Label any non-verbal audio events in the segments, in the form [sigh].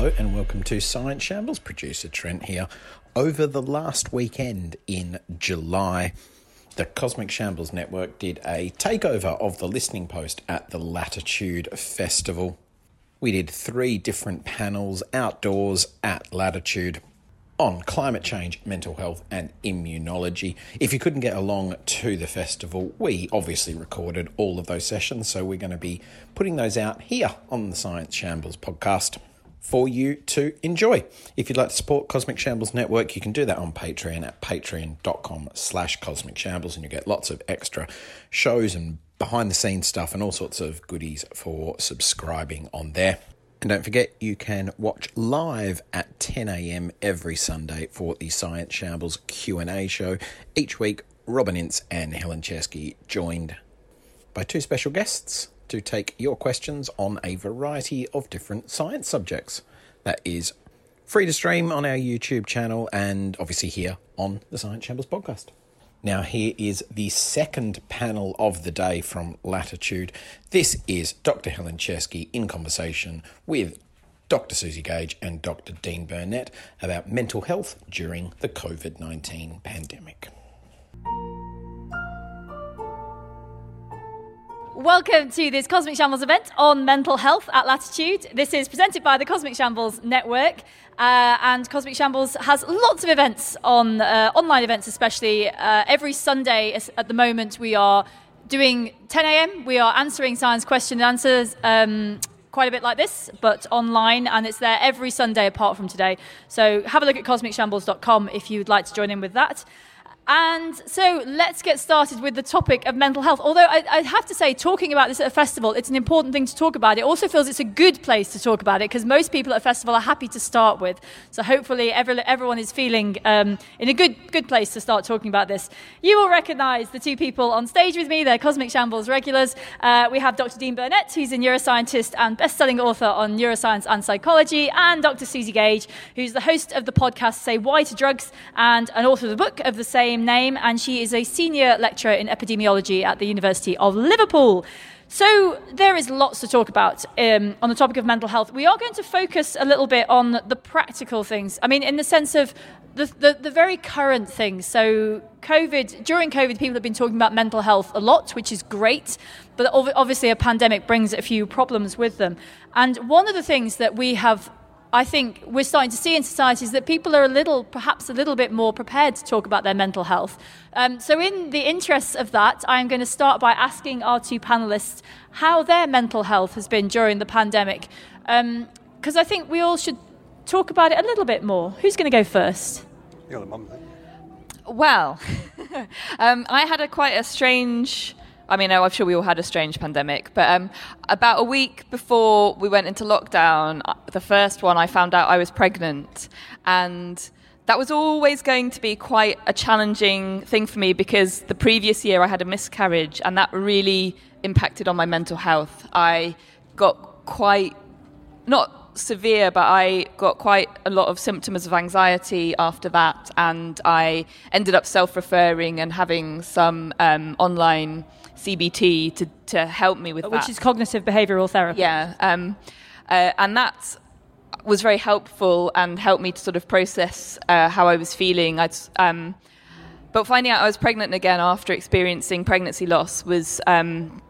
Hello and welcome to Science Shambles. Producer Trent here. Over the last weekend in July, the Cosmic Shambles Network did a takeover of the listening post at the Latitude Festival. We did three different panels outdoors at Latitude on climate change, mental health, and immunology. If you couldn't get along to the festival, we obviously recorded all of those sessions, so we're going to be putting those out here on the Science Shambles podcast for you to enjoy. If you'd like to support Cosmic Shambles Network, you can do that on Patreon at patreon.com slash cosmic shambles, and you get lots of extra shows and behind the scenes stuff and all sorts of goodies for subscribing on there. And don't forget, you can watch live at 10 a.m. every Sunday for the Science Shambles Q&A show. Each week, Robin Ince and Helen Czerski joined by two special guests to take your questions on a variety of different science subjects. That is free to stream on our YouTube channel and obviously here on the Science Shambles podcast. Now, here is the second panel of the day from Latitude. This is Dr. Helen Czerski in conversation with Dr. Suzi Gage and Dr. Dean Burnett about mental health during the COVID 19 pandemic. Welcome to this Cosmic Shambles event on mental health at Latitude. This is presented by the Cosmic Shambles Network. Uh, and Cosmic Shambles has lots of events on uh, online events, especially uh, every Sunday. At the moment, we are doing 10 a.m. We are answering science question and answers. Um, quite a bit like this, but online, and it's there every Sunday apart from today. So have a look at cosmicshambles.com if you'd like to join in with that. And so let's get started with the topic of mental health. Although I, I, have to say, talking about this at a festival, it's an important thing to talk about. It also feels it's a good place to talk about it because most people at a festival are happy to start with. So hopefully every, everyone is feeling um, in a good, good place to start talking about this. You will recognize the two people on stage with me. They're Cosmic Shambles regulars. Uh, we have Dr. Dean Burnett, who's a neuroscientist and best-selling author on neuroscience and psychology, and Dr. Suzi Gage, who's the host of the podcast Say Why to Drugs and an author of the book of the same same name, and she is a senior lecturer in epidemiology at the University of Liverpool. So, there is lots to talk about um, on the topic of mental health. We are going to focus a little bit on the practical things. I mean, in the sense of the, the, the, very current things. So, COVID, during COVID, people have been talking about mental health a lot, which is great. But obviously, a pandemic brings a few problems with them. And one of the things that we have I think we're starting to see in societies that people are a little, perhaps a little bit more prepared to talk about their mental health. Um, so, in the interests of that, I'm going to start by asking our two panelists how their mental health has been during the pandemic. Because um, I think we all should talk about it a little bit more. Who's going to go first? You're the mum, Well, [laughs] um, I had a quite a strange I mean, I'm sure we all had a strange pandemic, but um, about a week before we went into lockdown, uh, the first one, I found out I was pregnant. And that was always going to be quite a challenging thing for me because the previous year I had a miscarriage, and that really impacted on my mental health. I got quite, not severe, but I got quite a lot of symptoms of anxiety after that, and I ended up self referring and having some um, online CBT to, to help me with Which that. Which is cognitive behavioral therapy. Yeah. Um, uh, and that was very helpful and helped me to sort of process uh, how I was feeling. I'd, um, but finding out I was pregnant again after experiencing pregnancy loss was um,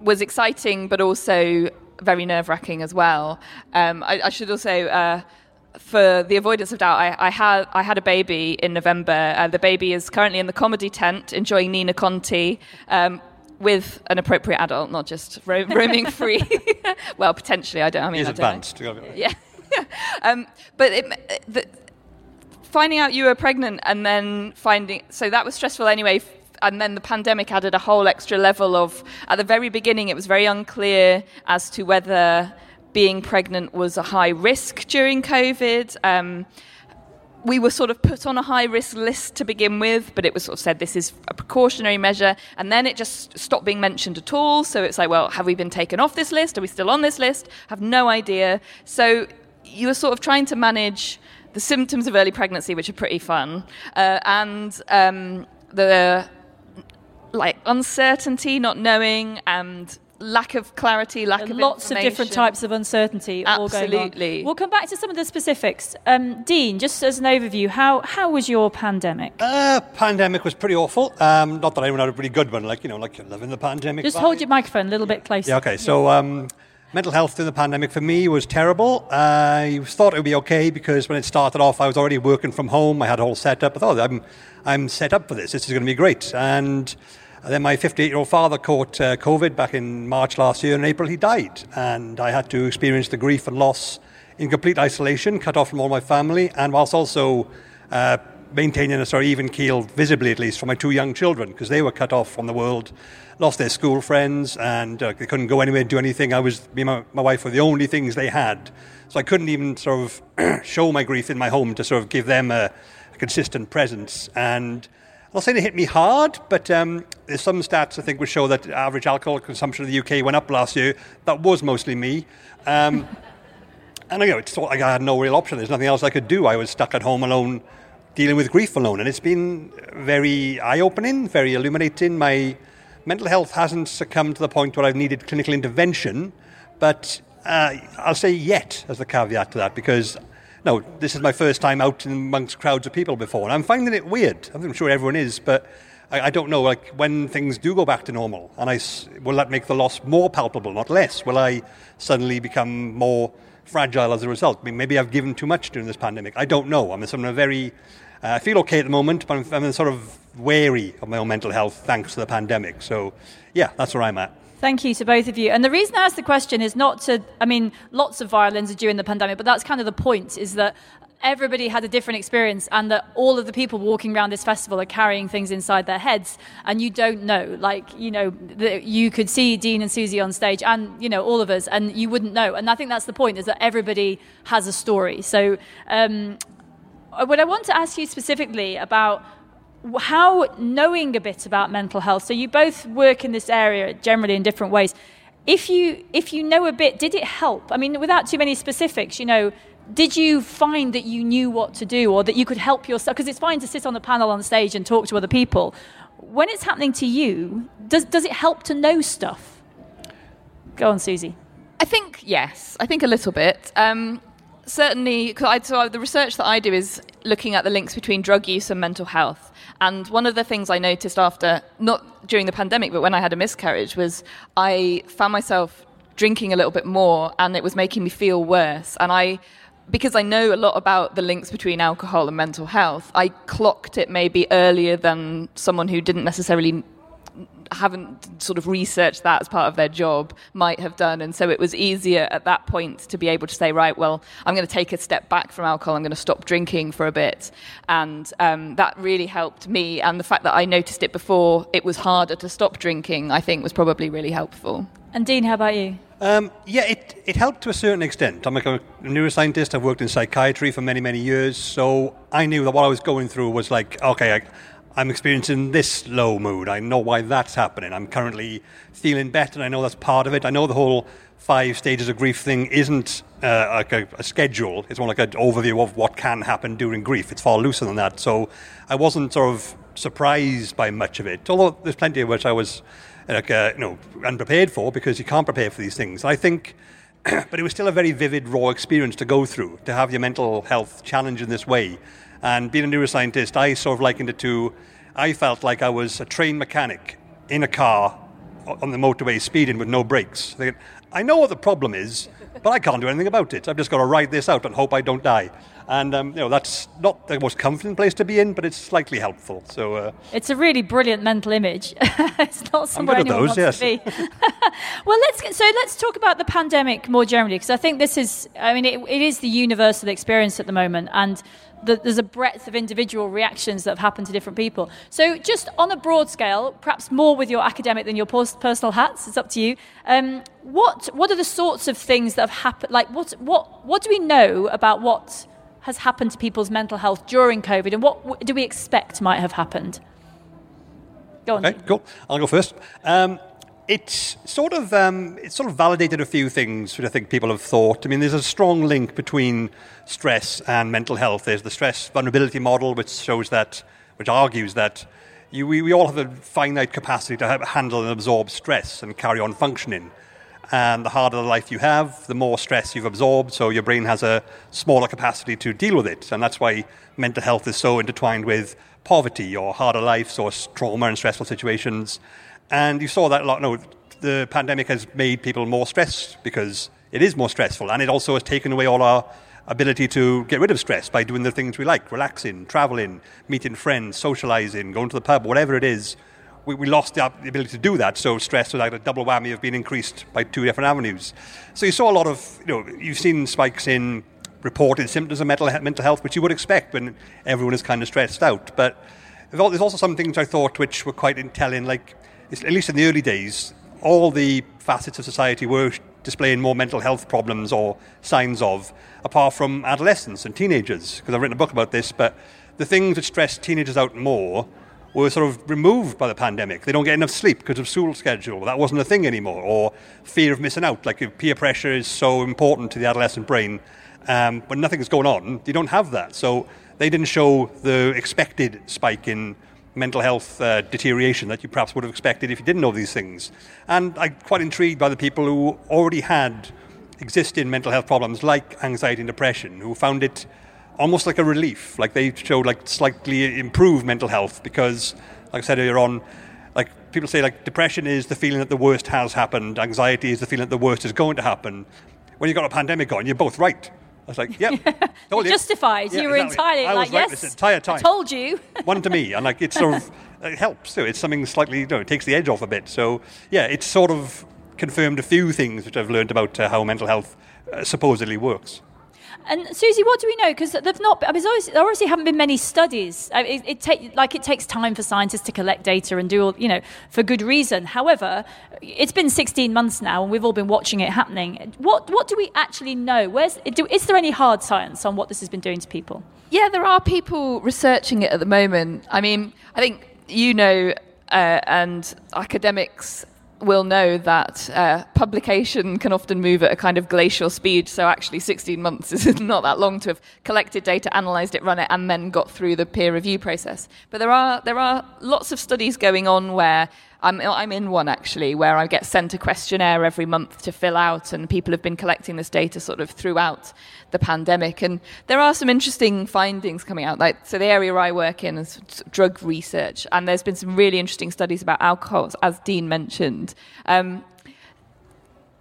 was exciting, but also very nerve wracking as well. Um, I, I, should also uh, for the avoidance of doubt, I, I, had I had a baby in November. Uh, the baby is currently in the comedy tent enjoying Nina Conti. Um, with an appropriate adult, not just ro- [laughs] roaming free. [laughs] well, potentially, I don't. I mean, He's I advanced. Yeah, [laughs] um, but it, the, finding out you were pregnant and then finding so that was stressful anyway. And then the pandemic added a whole extra level of. At the very beginning, it was very unclear as to whether being pregnant was a high risk during COVID. Um, we were sort of put on a high risk list to begin with, but it was sort of said this is a precautionary measure. And then it just stopped being mentioned at all. So it's like, well, have we been taken off this list? Are we still on this list? Have no idea. So you were sort of trying to manage the symptoms of early pregnancy, which are pretty fun, uh, and um, the like uncertainty, not knowing, and lack of clarity, lack of lots of different types of uncertainty all going on. Absolutely. We'll come back to some of the specifics. Um, Dean, just as an overview, how how was your pandemic? Uh, pandemic was pretty awful. Um, not that I had a pretty good one, like you know, like living the pandemic. Just vibe. hold your microphone a little bit closer. Yeah, okay. So, um, mental health through the pandemic for me was terrible. I thought it would be okay because when it started off, I was already working from home. I had a whole setup. I thought, I'm, I'm set up for this. This is going to be great. And then my 58 year old father caught uh, COVID back in March last year. In April, he died. And I had to experience the grief and loss in complete isolation, cut off from all my family, and whilst also uh, maintaining a sort of even keel, visibly at least, for my two young children, because they were cut off from the world, lost their school friends, and uh, they couldn't go anywhere and do anything. I was, me and my, wife were the only things they had. So I couldn't even sort of [clears throat] show my grief in my home to sort of give them a, a consistent presence. And I'll say it hit me hard, but um, there's some stats I think would show that average alcohol consumption in the UK went up last year. That was mostly me. Um, [laughs] and you know, it's like I had no real option. There's nothing else I could do. I was stuck at home alone, dealing with grief alone, and it's been very eye-opening, very illuminating. My mental health hasn't succumbed to the point where I've needed clinical intervention, but uh, I'll say yet as the caveat to that because. No, this is my first time out amongst crowds of people before, and I'm finding it weird. I'm sure everyone is, but I, I don't know. Like when things do go back to normal, and I will that make the loss more palpable, not less? Will I suddenly become more fragile as a result. I mean, maybe I've given too much during this pandemic. I don't know. I'm in a very, uh, I feel okay at the moment, but I'm, I'm sort of wary of my own mental health thanks to the pandemic. So, yeah, that's where I'm at. Thank you to both of you. And the reason I asked the question is not to, I mean, lots of violins are during the pandemic, but that's kind of the point is that everybody had a different experience and that all of the people walking around this festival are carrying things inside their heads and you don't know like you know the, you could see dean and suzi on stage and you know all of us and you wouldn't know and i think that's the point is that everybody has a story so um, what i want to ask you specifically about how knowing a bit about mental health so you both work in this area generally in different ways. If you if you know a bit did it help? I mean without too many specifics you know did you find that you knew what to do or that you could help yourself? Because it's fine to sit on the panel on stage and talk to other people. When it's happening to you does does it help to know stuff? Go on suzi. I think yes. I think a little bit. Um, certainly, I, so uh, the research that I do is looking at the links between drug use and mental health. And one of the things I noticed after, not during the pandemic, but when I had a miscarriage, was I found myself drinking a little bit more, and it was making me feel worse. And I, because I know a lot about the links between alcohol and mental health, I clocked it maybe earlier than someone who didn't necessarily haven't sort of researched that as part of their job might have done. And so it was easier at that point to be able to say, right, well, I'm going to take a step back from alcohol, I'm going to stop drinking for a bit. And um, that really helped me. And the fact that I noticed it before it was harder to stop drinking, I think was probably really helpful. and dean how about you Um, yeah, it, it helped to a certain extent. I'm like a neuroscientist. I've worked in psychiatry for many, many years. So I knew that what I was going through was like, okay, I, I'm experiencing this low mood. I know why that's happening. I'm currently feeling better. I know that's part of it. I know the whole five stages of grief thing isn't uh, like a, a schedule. It's more like an overview of what can happen during grief. It's far looser than that. So I wasn't sort of surprised by much of it. Although there's plenty of which I was like, uh, you know, unprepared for because you can't prepare for these things. I think, [clears throat] but it was still a very vivid, raw experience to go through, to have your mental health challenged in this way. And being a neuroscientist, I sort of likened it to, I felt like I was a train mechanic in a car on the motorway speeding with no brakes. I know what the problem is, but I can't do anything about it. I've just got to ride this out and hope I don't die. And um, you know that's not the most comforting place to be in, but it's slightly helpful. So uh, It's a really brilliant mental image. [laughs] it's not somewhere anyone those, wants yes. to be. [laughs] well, let's get, so let's talk about the pandemic more generally because I think this is, I mean, it, it is the universal experience at the moment, and the, there's a breadth of individual reactions that have happened to different people. So, just on a broad scale, perhaps more with your academic than your personal hats. It's up to you. Um, what what are the sorts of things that have happened? Like, what what what do we know about what has happened to people's mental health during COVID, and what do we expect might have happened? Go on. Okay, cool. I'll go first. Um, it's sort of um, it's sort of validated a few things which I think people have thought. I mean, there's a strong link between stress and mental health. There's the stress vulnerability model, which shows that, which argues that you, we, we all have a finite capacity to have, handle and absorb stress and carry on functioning. And the harder the life you have, the more stress you've absorbed, so your brain has a smaller capacity to deal with it. And that's why mental health is so intertwined with poverty or harder lives or trauma and stressful situations. And you saw that a lot. No, the pandemic has made people more stressed because it is more stressful. And it also has taken away all our ability to get rid of stress by doing the things we like relaxing, traveling, meeting friends, socializing, going to the pub, whatever it is. We, we lost the ability to do that, so stress was like a double whammy of being increased by two different avenues. So you saw a lot of, you know, you've seen spikes in reported symptoms of mental, mental health, which you would expect when everyone is kind of stressed out. But there's also some things I thought which were quite telling, like, at least in the early days, all the facets of society were displaying more mental health problems or signs of, apart from adolescents and teenagers, because I've written a book about this, but the things that stress teenagers out more were sort of removed by the pandemic. They don't get enough sleep because of school schedule. That wasn't a thing anymore. Or fear of missing out. Like peer pressure is so important to the adolescent brain. Um, when nothing's going on, you don't have that. So they didn't show the expected spike in mental health uh, deterioration that you perhaps would have expected if you didn't know these things. And I'm quite intrigued by the people who already had existing mental health problems like anxiety and depression, who found it almost like a relief, like they showed like slightly improved mental health because, like I said earlier on, like people say like depression is the feeling that the worst has happened, anxiety is the feeling that the worst is going to happen. When you've got a pandemic on, you're both right. I was like, yep. [laughs] Told you. Justified. Yeah, you were exactly. entirely I like, was right yes. this entire time. I told you. [laughs] One to me, and like it sort of it helps too. It's something slightly, you know, it takes the edge off a bit. So yeah, it's sort of confirmed a few things which I've learned about uh, how mental health uh, supposedly works. And Suzi, what do we know? Because they've not. I mean, there obviously haven't been many studies. I mean, it, it like it takes time for scientists to collect data and do all, you know, for good reason. However, it's been 16 months now, and we've all been watching it happening. What what do we actually know? Where's do, is there any hard science on what this has been doing to people? Yeah, there are people researching it at the moment. I mean, I think you know, uh, and academics will know that uh, publication can often move at a kind of glacial speed. So actually, 16 months [laughs] is not that long to have collected data, analysed it, run it, and then got through the peer review process. But there are there are lots of studies going on where I'm, I'm in one actually where I get sent a questionnaire every month to fill out, and people have been collecting this data sort of throughout the pandemic. And there are some interesting findings coming out. Like, so the area I work in is drug research, and there's been some really interesting studies about alcohol, as Dean mentioned. Um,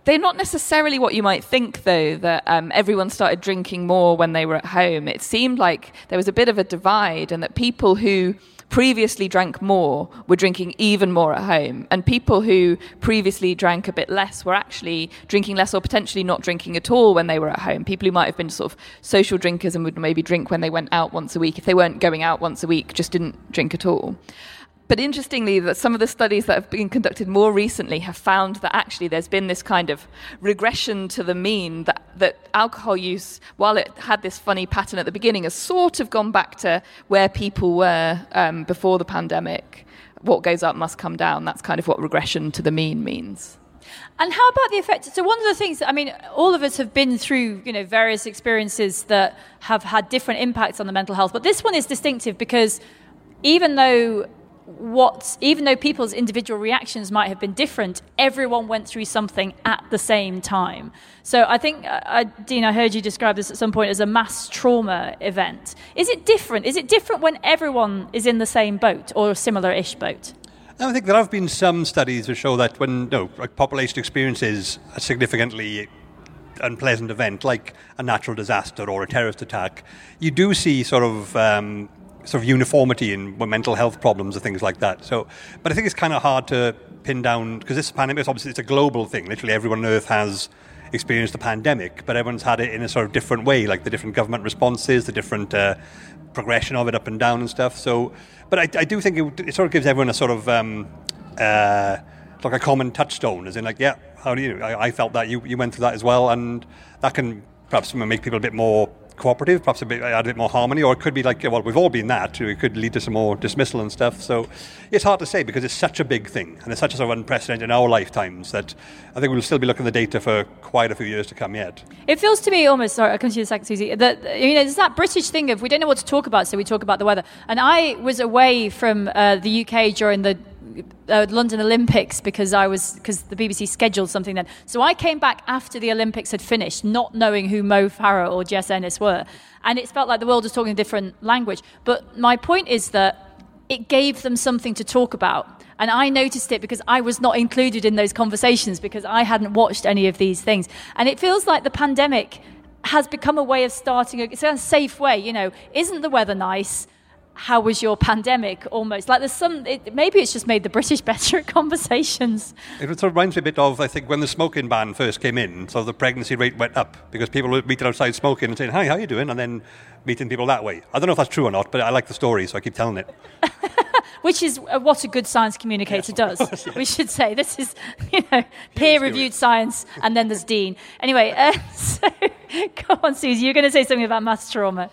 they're not necessarily what you might think, though, that um, everyone started drinking more when they were at home. It seemed like there was a bit of a divide, and that people who previously drank more were drinking even more at home. And people who previously drank a bit less were actually drinking less or potentially not drinking at all when they were at home. People who might have been sort of social drinkers and would maybe drink when they went out once a week. If they weren't going out once a week, just didn't drink at all. But interestingly, that some of the studies that have been conducted more recently have found that actually there's been this kind of regression to the mean that, that alcohol use, while it had this funny pattern at the beginning, has sort of gone back to where people were um, before the pandemic. What goes up must come down. That's kind of what regression to the mean means. And how about the effect? So one of the things, I mean, all of us have been through, you know, various experiences that have had different impacts on the mental health. But this one is distinctive because even though what even though people's individual reactions might have been different everyone went through something at the same time. So i think uh, uh, dean i heard you describe this at some point as a mass trauma event. Is it different? Is it different when everyone is in the same boat or a similar-ish boat? I think there have been some studies that show that when no, like population experiences a significantly unpleasant event like a natural disaster or a terrorist attack, you do see sort of um, sort of uniformity in mental health problems and things like that. So, but I think it's kind of hard to pin down because this pandemic is obviously it's a global thing. Literally, everyone on Earth has experienced the pandemic, but everyone's had it in a sort of different way, like the different government responses, the different uh, progression of it up and down and stuff. So, but I, I do think it, it, sort of gives everyone a sort of um, uh, like a common touchstone, as in like, yeah, how do you? I, I felt that you you went through that as well, and that can perhaps make people a bit more cooperative, perhaps a bit, add a bit more harmony, or it could be like, well, we've all been that. It could lead to some more dismissal and stuff. So it's hard to say because it's such a big thing and it's such a sort of unprecedented in our lifetimes that I think we'll still be looking at the data for quite a few years to come yet. It feels to me almost, sorry, I'll come to you in a second, Suzi, that, you know, there's that British thing of we don't know what to talk about, so we talk about the weather. And I was away from uh, the UK during the uh, London Olympics because I was because the BBC scheduled something then. So I came back after the Olympics had finished, not knowing who Mo Farah or Jess Ennis were, and it felt like the world was talking a different language. But my point is that it gave them something to talk about. And I noticed it because I was not included in those conversations because I hadn't watched any of these things. And it feels like the pandemic has become a way of starting a, it's a safe way. You know, isn't the weather nice? How was your pandemic almost? Like there's some it, maybe it's just made the british [laughs] better at conversations. It sort of reminds me a bit of i think when the smoking ban first came in. So the pregnancy rate went up because people were meeting outside smoking and saying hi how are you doing? And then meeting people that way. I don't know if that's true or not but i like the story so i keep telling it. [laughs] Which is uh, what a good science communicator yes, does. yes. we should say this is [laughs] you know peer reviewed science and then there's dean. Anyway uh, so go on suzi you're going to say something about mass trauma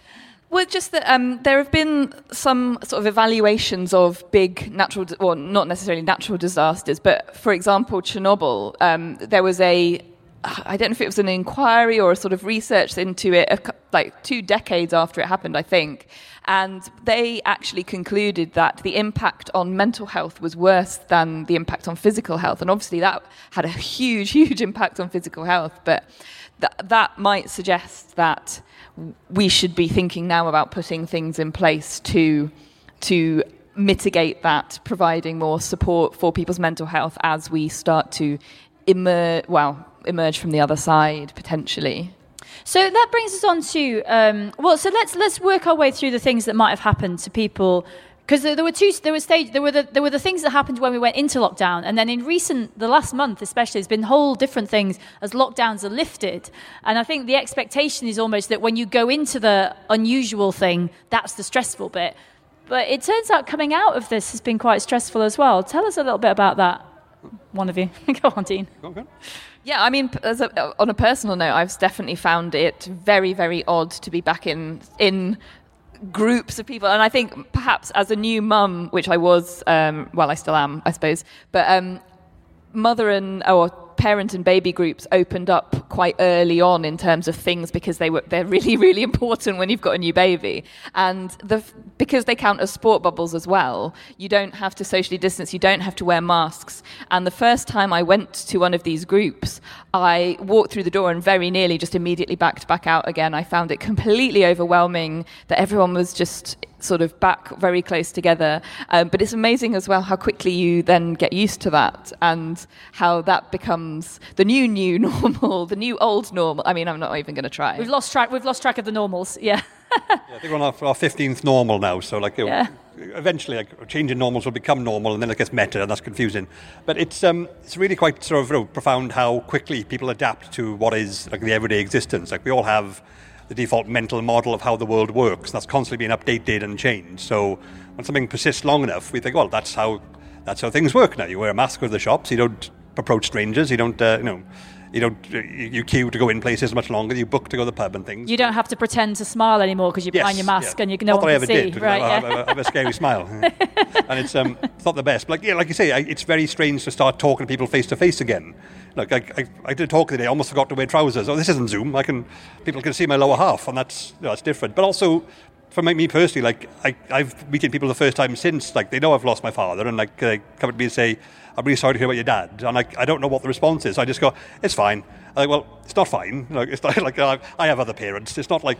well, just that um, there have been some sort of evaluations of big natural, well, not necessarily natural disasters, but for example, Chernobyl. Um, there was a, I don't know if it was an inquiry or a sort of research into it, like two decades after it happened, I think. And they actually concluded that the impact on mental health was worse than the impact on physical health. And obviously, that had a huge, [laughs] huge impact on physical health. But th- that might suggest that we should be thinking now about putting things in place to to mitigate that, providing more support for people's mental health as we start to emerge well emerge from the other side potentially. So that brings us on to um, well. So let's let's work our way through the things that might have happened to people because there, there, were two there were stage there were the there were the things that happened when we went into lockdown and then in recent the last month especially there's been whole different things as lockdowns are lifted. And i think the expectation is almost that when you go into the unusual thing that's the stressful bit. But it turns out coming out of this has been quite stressful as well. Tell us a little bit about that one of you. [laughs] Go on dean. Yeah, I mean, a, on a personal note, I've definitely found it very, very odd to be back in in groups of people. And I think perhaps as a new mum, which I was, um, well, I still am, I suppose, but um, mother and or parent and baby groups opened up quite early on in terms of things because they were they're really [laughs] really important when you've got a new baby. And the because they count as sport bubbles as well you don't have to socially distance you don't have to wear masks. And the first time I went to one of these groups I walked through the door and very nearly just immediately backed back out again. I found it completely overwhelming that everyone was just sort of back very close together. Um, but it's amazing as well how quickly you then get used to that and how that becomes the new new [laughs] normal, the new old normal. I mean, I'm not even going to try. We've lost track. We've lost track of the normals. Yeah. [laughs] yeah I think we're on our, our 15th normal now. So like. Yeah. Eventually, like, changing normals will become normal, and then it gets meta, and that's confusing. But it's um, it's really quite sort of you know, profound how quickly people adapt to what is like the everyday existence. Like we all have the default mental model of how the world works. That's constantly being updated and changed. So when something persists long enough, we think, well, that's how that's how things work now. You wear a mask at the shops. You don't approach strangers. You don't, uh, you know. You don't. You queue to go in places much longer. You book to go to the pub and things. You don't have to pretend to smile anymore because you're yes, behind your mask yeah. and you know what to see. Did, right? I, yeah. I, have, a scary [laughs] smile, and it's um, it's not the best. But like, yeah, like you say, it's very strange to start talking to people face to face again. Look, I, I, I, did a talk today. I almost forgot to wear trousers. Oh, this isn't Zoom. I can people can see my lower half, and that's you know, that's different. But also, for me personally, like I, I've meeting people the first time since, like they know I've lost my father, and like they come to me and say, "I'm really sorry to hear about your dad," and like I don't know what the response is. I just go, "It's fine." I'm like, well, it's not fine. [laughs] Like, it's not like I, I have other parents. It's not like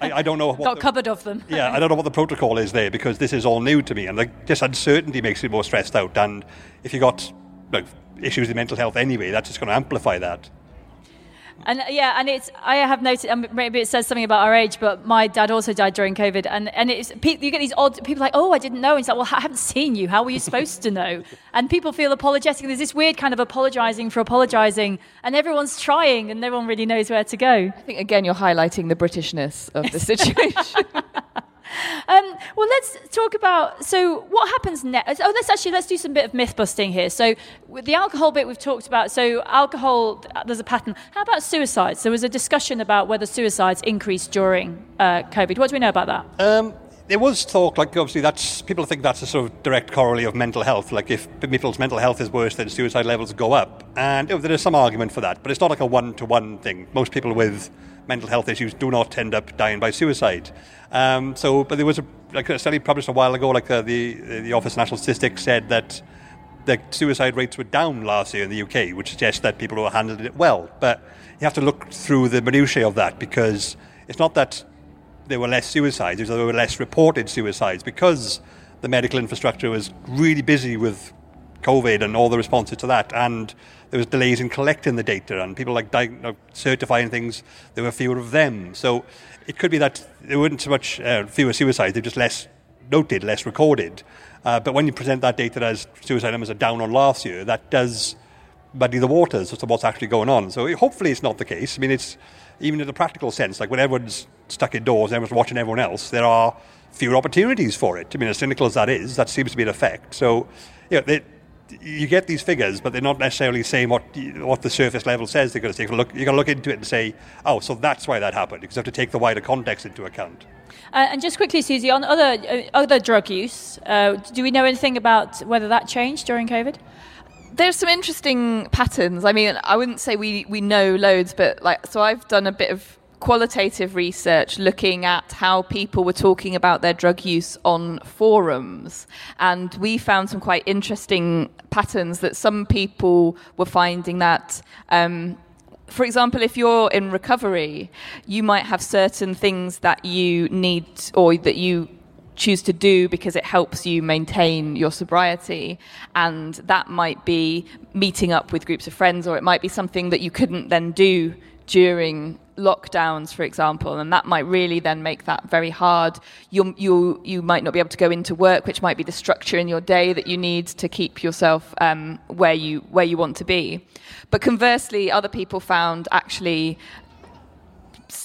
I, I don't know [laughs] what got the, cupboard of them. yeah, I don't know what the protocol is there because this is all new to me, and like just uncertainty makes me more stressed out. And if you got like issues with mental health anyway. That's just going to amplify that. And yeah, and it's I have noticed um, maybe it says something about our age, but my dad also died during COVID, and and it's you get these odd people like, oh, I didn't know, and it's like, well, I haven't seen you. How were you supposed to know? [laughs] And people feel apologetic. And there's this weird kind of apologising for apologising, and everyone's trying, and no one really knows where to go. I think again, you're highlighting the Britishness of the [laughs] situation. Um, well, let's talk about so what happens next. Oh, let's actually let's do some bit of myth busting here. So, the alcohol bit we've talked about. So, alcohol there's a pattern. How about suicides? There was a discussion about whether suicides increased during uh, COVID. What do we know about that? Um, there was talk, like obviously that's people think that's a sort of direct corollary of mental health. Like if people's mental health is worse, then suicide levels go up, and you know, there is some argument for that. But it's not like a one-to-one thing. Most people with mental health issues do not end up dying by suicide. Um, so, but there was a, like a study published a while ago, like uh, the the Office of National Statistics said that the suicide rates were down last year in the UK, which suggests that people who handled it well. But you have to look through the minutiae of that because it's not that there were less suicides, it's that there were less reported suicides because the medical infrastructure was really busy with COVID and all the responses to that, and there was delays in collecting the data, and people like di- certifying things. There were fewer of them, so it could be that there weren't so much uh, fewer suicides; they're just less noted, less recorded. Uh, but when you present that data as suicide numbers are down on last year, that does muddy the waters as to what's actually going on. So hopefully it's not the case. I mean, it's even in a practical sense, like when everyone's stuck indoors, everyone's watching everyone else, there are fewer opportunities for it. I mean, as cynical as that is, that seems to be an effect. So, you know, they, you get these figures, but they're not necessarily saying what what the surface level says. They're going to take a look. You got to look into it and say, oh, so that's why that happened. Because you have to take the wider context into account. Uh, and just quickly, Suzi, on other uh, other drug use, uh, do we know anything about whether that changed during COVID? There's some interesting patterns. I mean, I wouldn't say we, we know loads, but like, so I've done a bit of qualitative research looking at how people were talking about their drug use on forums. And we found some quite interesting patterns that some people were finding that. Um, for example, if you're in recovery, you might have certain things that you need or that you choose to do because it helps you maintain your sobriety. And that might be meeting up with groups of friends, or it might be something that you couldn't then do during lockdowns, for example, and that might really then make that very hard. You you you might not be able to go into work, which might be the structure in your day that you need to keep yourself um, where you where you want to be. But conversely, other people found actually.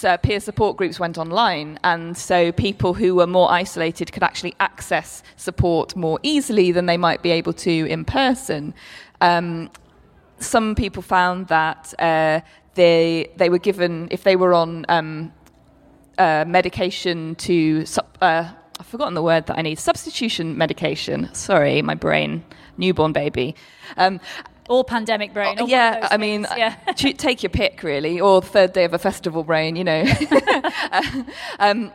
Uh, peer support groups went online, and so people who were more isolated could actually access support more easily than they might be able to in person. Um, some people found that uh, they they were given if they were on um, uh, medication to uh, I've forgotten the word that I need substitution medication. Sorry, my brain, newborn baby. Um, all pandemic brain. All yeah, I mean, yeah. [laughs] take your pick, really, or the third day of a festival brain, you know. [laughs] [laughs] um,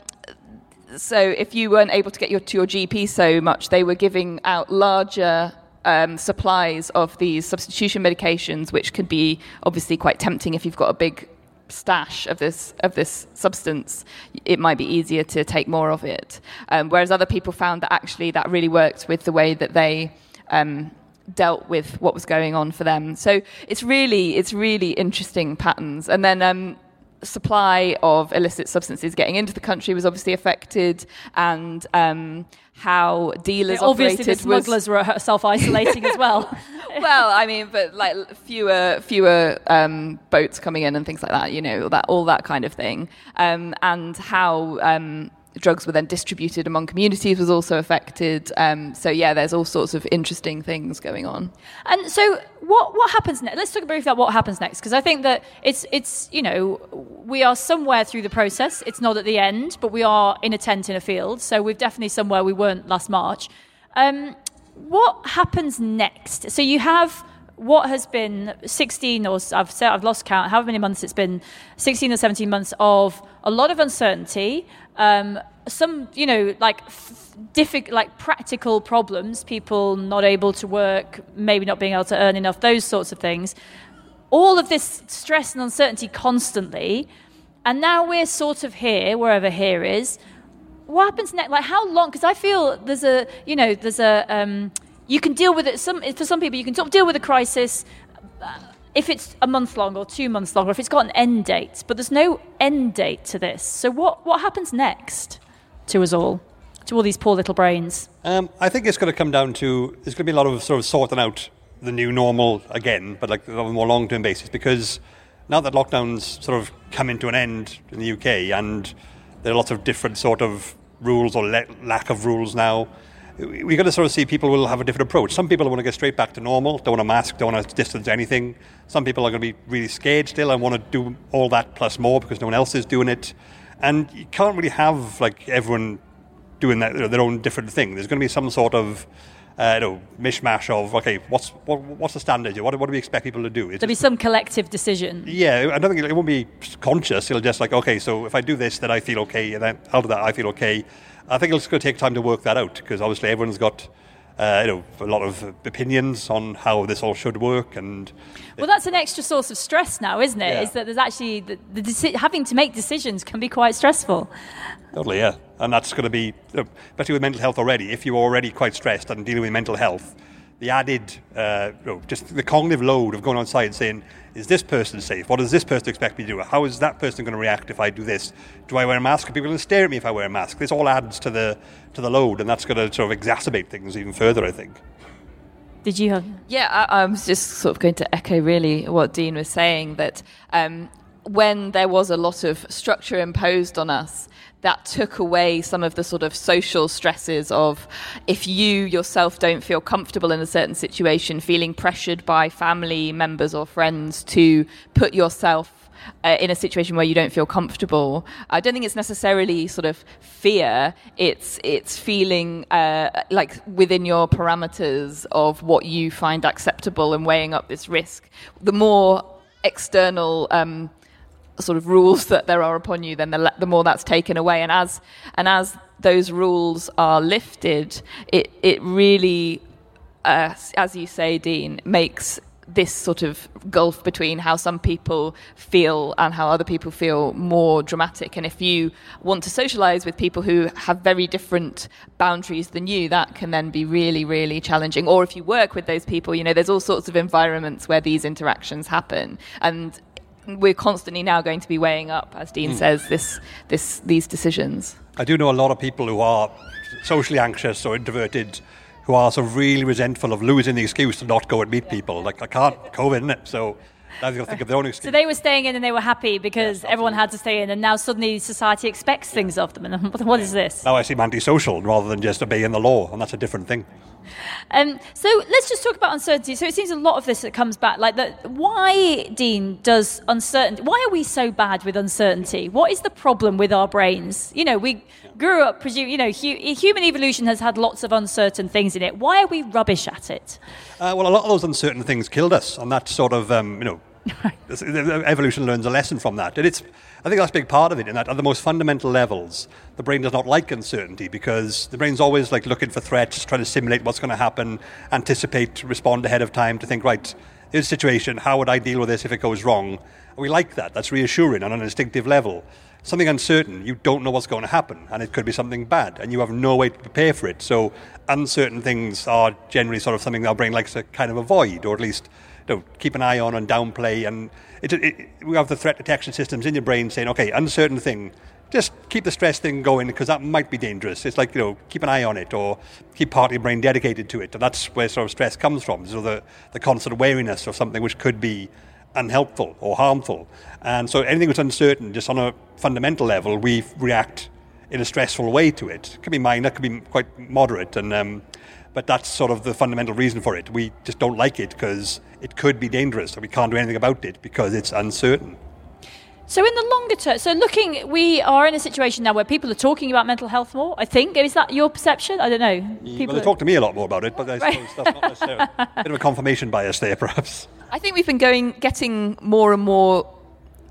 so if you weren't able to get your, to your GP so much, they were giving out larger um, supplies of these substitution medications, which could be obviously quite tempting if you've got a big stash of this of this substance, it might be easier to take more of it. Um, whereas other people found that actually that really worked with the way that they um, dealt with what was going on for them. So it's really it's really interesting patterns. And then um, supply of illicit substances getting into the country was obviously affected, and um, how dealers yeah, obviously the smugglers was, were self-isolating as well. [laughs] well, I mean, but like fewer fewer um, boats coming in and things like that, you know, that all that kind of thing, um, and how um, drugs were then distributed among communities was also affected. Um, so yeah, there's all sorts of interesting things going on. And so what what happens next? Let's talk briefly about what happens next because I think that it's it's you know we are somewhere through the process. It's not at the end, but we are in a tent in a field. So we're definitely somewhere we weren't last March. Um, what happens next? So you have what has been 16 or I've said I've lost count however many months it's been 16 or 17 months of a lot of uncertainty um, some you know like difficult like practical problems people not able to work maybe not being able to earn enough those sorts of things. All of this stress and uncertainty constantly and now we're sort of here wherever here is. What happens next like how long because i feel there's a you know there's a um, you can deal with it some for some people you can deal with a crisis if it's a month long or two months long or if it's got an end date but there's no end date to this. So what what happens next to us all to all these poor little brains? Um, i think it's going to come down to there's going to be a lot of sort of sorting out the new normal again but like on a more long term basis because now that lockdowns sort of come into an end in the uk and there are lots of different sort of rules or le- lack of rules now, we're going to sort of see people will have a different approach. Some people want to get straight back to normal, don't want to mask, don't want to distance anything. Some people are going to be really scared still and want to do all that plus more because no one else is doing it. And you can't really have like everyone doing that, their own different thing. There's going to be some sort of uh, you know, mishmash of okay, what's what, what's the standard? What, what do we expect people to do? It's There'll be some collective decision. Yeah, I don't think it, it won't be conscious. It'll just like okay, so if I do this, then I feel okay, and then out of that I feel okay. I think it's going to take time to work that out because obviously everyone's got. Uh, you know, a lot of opinions on how this all should work, and well, that's an extra source of stress now, isn't it? Yeah. Is that there's actually the, the deci- having to make decisions can be quite stressful. Totally, yeah. And that's going to be, especially with mental health already, if you're already quite stressed and dealing with mental health, the added, uh, you know, just the cognitive load of going on site and saying, is this person safe? What does this person expect me to do? How is that person going to react if I do this? Do I wear a mask? Are people going to stare at me if I wear a mask? This all adds to the to the load, and that's going to sort of exacerbate things even further, I think. Did you have? Yeah, I, I was just sort of going to echo really what Dean was saying that um, when there was a lot of structure imposed on us, that took away some of the sort of social stresses of if you yourself don't feel comfortable in a certain situation, feeling pressured by family members or friends to put yourself uh, in a situation where you don't feel comfortable. I don't think it's necessarily sort of fear. It's it's feeling uh, like within your parameters of what you find acceptable and weighing up this risk. The more external um, sort of rules that there are upon you, then the, the more that's taken away. And as and as those rules are lifted, it it really, uh, as you say, Dean, makes this sort of gulf between how some people feel and how other people feel more dramatic. And if you want to socialize with people who have very different boundaries than you, that can then be really, really challenging. Or if you work with those people, you know, there's all sorts of environments where these interactions happen. And we're constantly now going to be weighing up, as Dean mm. says, this, this, these decisions. I do know a lot of people who are socially anxious or introverted who are sort of really resentful of losing the excuse to not go and meet people. Like, I can't, COVID? So I've got to think of their own excuse. So they were staying in and they were happy because yes, everyone had to stay in, and now suddenly society expects things of them. And [laughs] what is this? Now I seem antisocial rather than just obeying the law, and that's a different thing. Um, so let's just talk about uncertainty. So it seems a lot of this that comes back, like that. Why, Dean, does uncertainty? Why are we so bad with uncertainty? What is the problem with our brains? You know, we grew up, presume, you know, hu- human evolution has had lots of uncertain things in it. Why are we rubbish at it? Uh, well, a lot of those uncertain things killed us, and that sort of, um, you know, [laughs] Uh, evolution learns a lesson from that. And it's, I think that's a big part of it, in that at the most fundamental levels, the brain does not like uncertainty because the brain's always like looking for threats, trying to simulate what's going to happen, anticipate, respond ahead of time to think, right, this situation, how would I deal with this if it goes wrong? We like that. That's reassuring on an instinctive level. Something uncertain, you don't know what's going to happen, and it could be something bad, and you have no way to prepare for it. So, uncertain things are generally sort of something our brain likes to kind of avoid, or at least you know, keep an eye on and downplay. And it, it, we have the threat detection systems in your brain saying, okay, uncertain thing, just keep the stress thing going because that might be dangerous. It's like, you know, keep an eye on it or keep part of your brain dedicated to it. And that's where sort of stress comes from. So the, the constant wariness of something which could be unhelpful or harmful. And so anything that's uncertain, just on a fundamental level, we react in a stressful way to it. It could be minor, it could be quite moderate. And um, but that's sort of the fundamental reason for it. We just don't like it because it could be dangerous, and we can't do anything about it because it's uncertain. So, in the longer term, so looking, we are in a situation now where people are talking about mental health more. I think is that your perception? I don't know. People well, they talk to me a lot more about it, but I right. suppose that's not necessarily [laughs] a bit of a confirmation bias there, perhaps. I think we've been going, getting more and more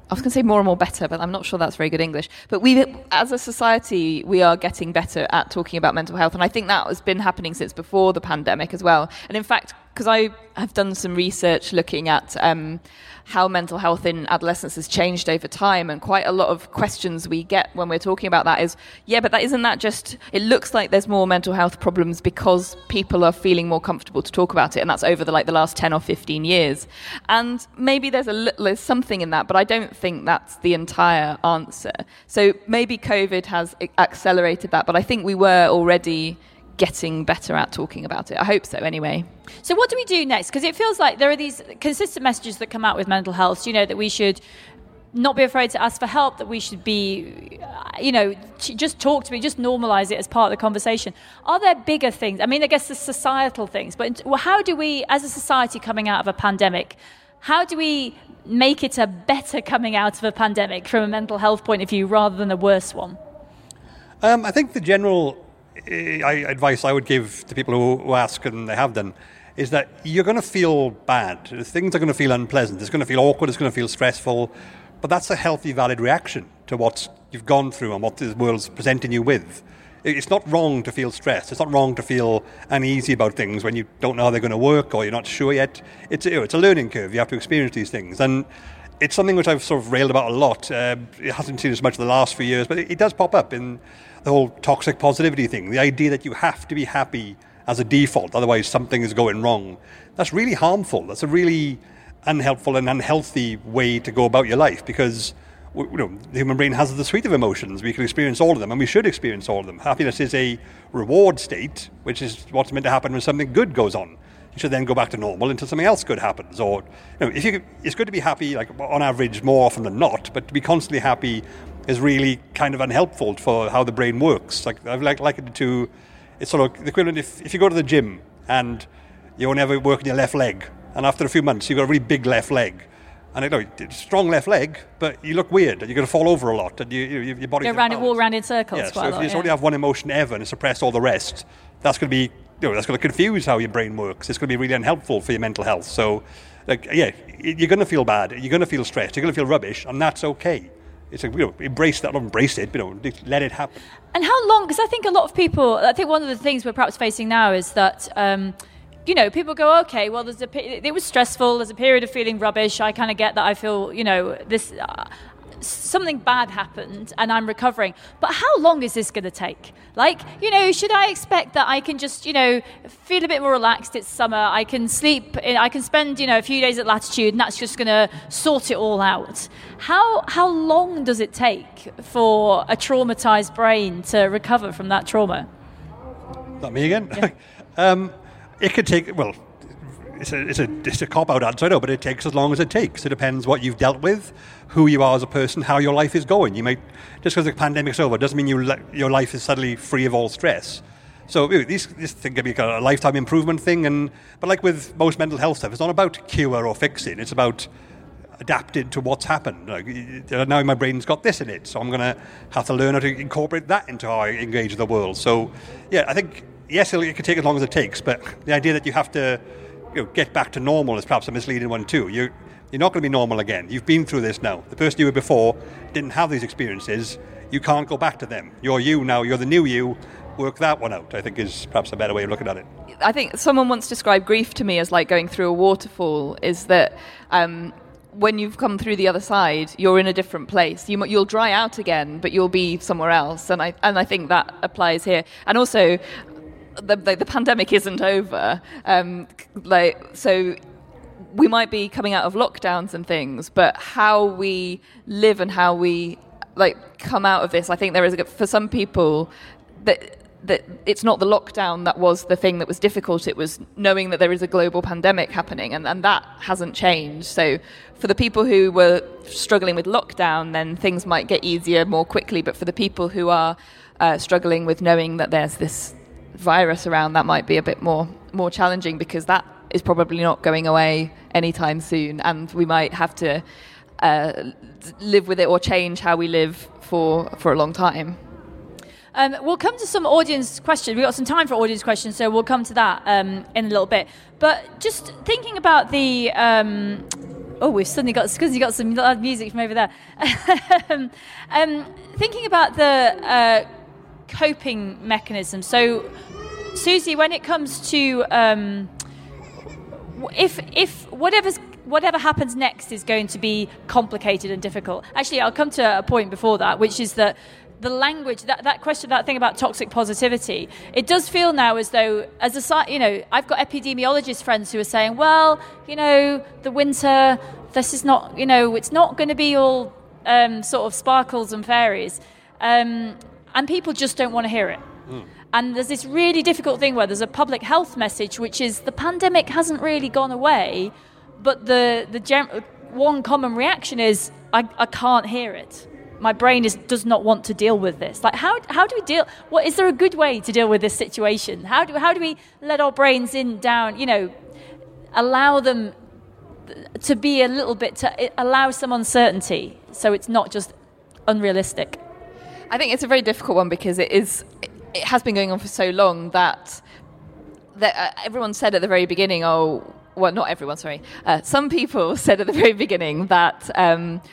I was going to say more and more better, but I'm not sure that's very good English. But we, as a society, we are getting better at talking about mental health, and I think that has been happening since before the pandemic as well. And in fact, because I have done some research looking at um, how mental health in adolescence has changed over time, and quite a lot of questions we get when we're talking about that is, yeah, but that isn't that just? It looks like there's more mental health problems because people are feeling more comfortable to talk about it, and that's over the like the last ten or fifteen years. And maybe there's a little, there's something in that, but I don't think that's the entire answer. So maybe COVID has accelerated that, but I think we were already getting better at talking about it. I hope so, anyway. So, what do we do next? Because it feels like there are these consistent messages that come out with mental health. You know that we should not be afraid to ask for help, that we should be, you know, just talk to me, just normalize it as part of the conversation. Are there bigger things? I mean, I guess the societal things, but how do we, as a society coming out of a pandemic, how do we make it a better coming out of a pandemic from a mental health point of view rather than a worse one? Um, I think the general uh, advice I would give to people who, who ask, and they have done, is that you're going to feel bad. Things are going to feel unpleasant. It's going to feel awkward. It's going to feel stressful. But that's a healthy, valid reaction to what you've gone through and what the world's presenting you with. It's not wrong to feel stressed. It's not wrong to feel uneasy about things when you don't know how they're going to work or you're not sure yet. It's, it's a learning curve. You have to experience these things. And it's something which I've sort of railed about a lot. Uh, it hasn't seen as much in the last few years, but it, it does pop up in the whole toxic positivity thing. The idea that you have to be happy as a default, otherwise something is going wrong. That's really harmful. That's a really unhelpful and unhealthy way to go about your life because you know, the human brain has the suite of emotions. We can experience all of them, and we should experience all of them. Happiness is a reward state, which is what's meant to happen when something good goes on. You should then go back to normal until something else good happens. Or, you know, if you, it's good to be happy, like on average, more often than not. But to be constantly happy is really kind of unhelpful for how the brain works. Like I've like likened it to it's sort of the equivalent if, if you go to the gym and you only ever work in your left leg, and after a few months you've got a really big left leg. And I know strong left leg, but you look weird, and you're going to fall over a lot, and you, you, your body. Go round it, walk around in circles. Yeah, so if you lot, just yeah. only have one emotion ever and suppress all the rest, that's going to be, you know, that's going to confuse how your brain works. It's going to be really unhelpful for your mental health. So, like, yeah, you're going to feel bad, you're going to feel stressed, you're going to feel rubbish, and that's okay it's like, you know, embrace that, not embrace it, you know, let it happen. And how long? Because I think a lot of people, I think one of the things we're perhaps facing now is that. Um, you know, people go, okay, well, there's a, it was stressful. There's a period of feeling rubbish. I kind of get that. I feel, you know, this, uh, something bad happened and I'm recovering. But how long is this going to take? Like, you know, should I expect that I can just, you know, feel a bit more relaxed? It's summer. I can sleep. I can spend, you know, a few days at latitude, and that's just going to sort it all out. How how long does it take for a traumatized brain to recover from that trauma? Not me again. Yeah. [laughs] um, it could take well it's a, it's a, it's a cop out answer, I know, but it takes as long as it takes. It depends what you've dealt with, who you are as a person, how your life is going. You might, just because the pandemic's over, doesn't mean you your life is suddenly free of all stress. So these this thing can be a lifetime improvement thing, and but like with most mental health stuff, it's not about cure or fixing. It's about adapting to what's happened. Like, now my brain's got this in it, so I'm going to have to learn how to incorporate that into how I engage with the world. So, yeah, I think yes, it could take as long as it takes, but the idea that you have to you know, get back to normal is perhaps a misleading one too. You, you're not going to be normal again. You've been through this now. The person you were before didn't have these experiences. You can't go back to them. You're you now. You're the new you. Work that one out. I think is perhaps a better way of looking at it. I think someone once described grief to me as like going through a waterfall. Is that um, when you've come through the other side, you're in a different place. You, will dry out again, but you'll be somewhere else. And I and I think that applies here. And also, the, the, the pandemic isn't over. Um, like so we might be coming out of lockdowns and things, but how we live and how we like come out of this, I think there is a, for some people that that it's not the lockdown that was the thing that was difficult. It was knowing that there is a global pandemic happening, and, and that hasn't changed. So, for the people who were struggling with lockdown, then things might get easier more quickly. But for the people who are uh, struggling with knowing that there's this virus around, that might be a bit more more challenging because that is probably not going away anytime soon, and we might have to uh, live with it or change how we live for for a long time. Um, we'll come to some audience questions. We've got some time for audience questions, so we'll come to that um, in a little bit. But just thinking about the. Um, oh, we've suddenly got because you got some music from over there. [laughs] Um, thinking about the uh, coping mechanism. So, Suzi, when it comes to um, if if whatever's whatever happens next is going to be complicated and difficult. Actually, I'll come to a point before that, which is that the language that, that question that thing about toxic positivity it does feel now as though as a you know i've got epidemiologist friends who are saying well you know the winter this is not you know it's not going to be all um, sort of sparkles and fairies um, and people just don't want to hear it mm. And there's this really difficult thing where there's a public health message, which is the pandemic hasn't really gone away, but the the gem- one common reaction is, I, I can't hear it. My brain is, does not want to deal with this. Like, how, how do we deal? What is there a good way to deal with this situation? How do, how do we let our brains in down? You know, allow them to be a little bit to allow some uncertainty, so it's not just unrealistic. I think it's a very difficult one because it is. It has been going on for so long that that uh, everyone said at the very beginning, "Oh, well, not everyone, sorry. Uh, some people [laughs] said at the very beginning that um,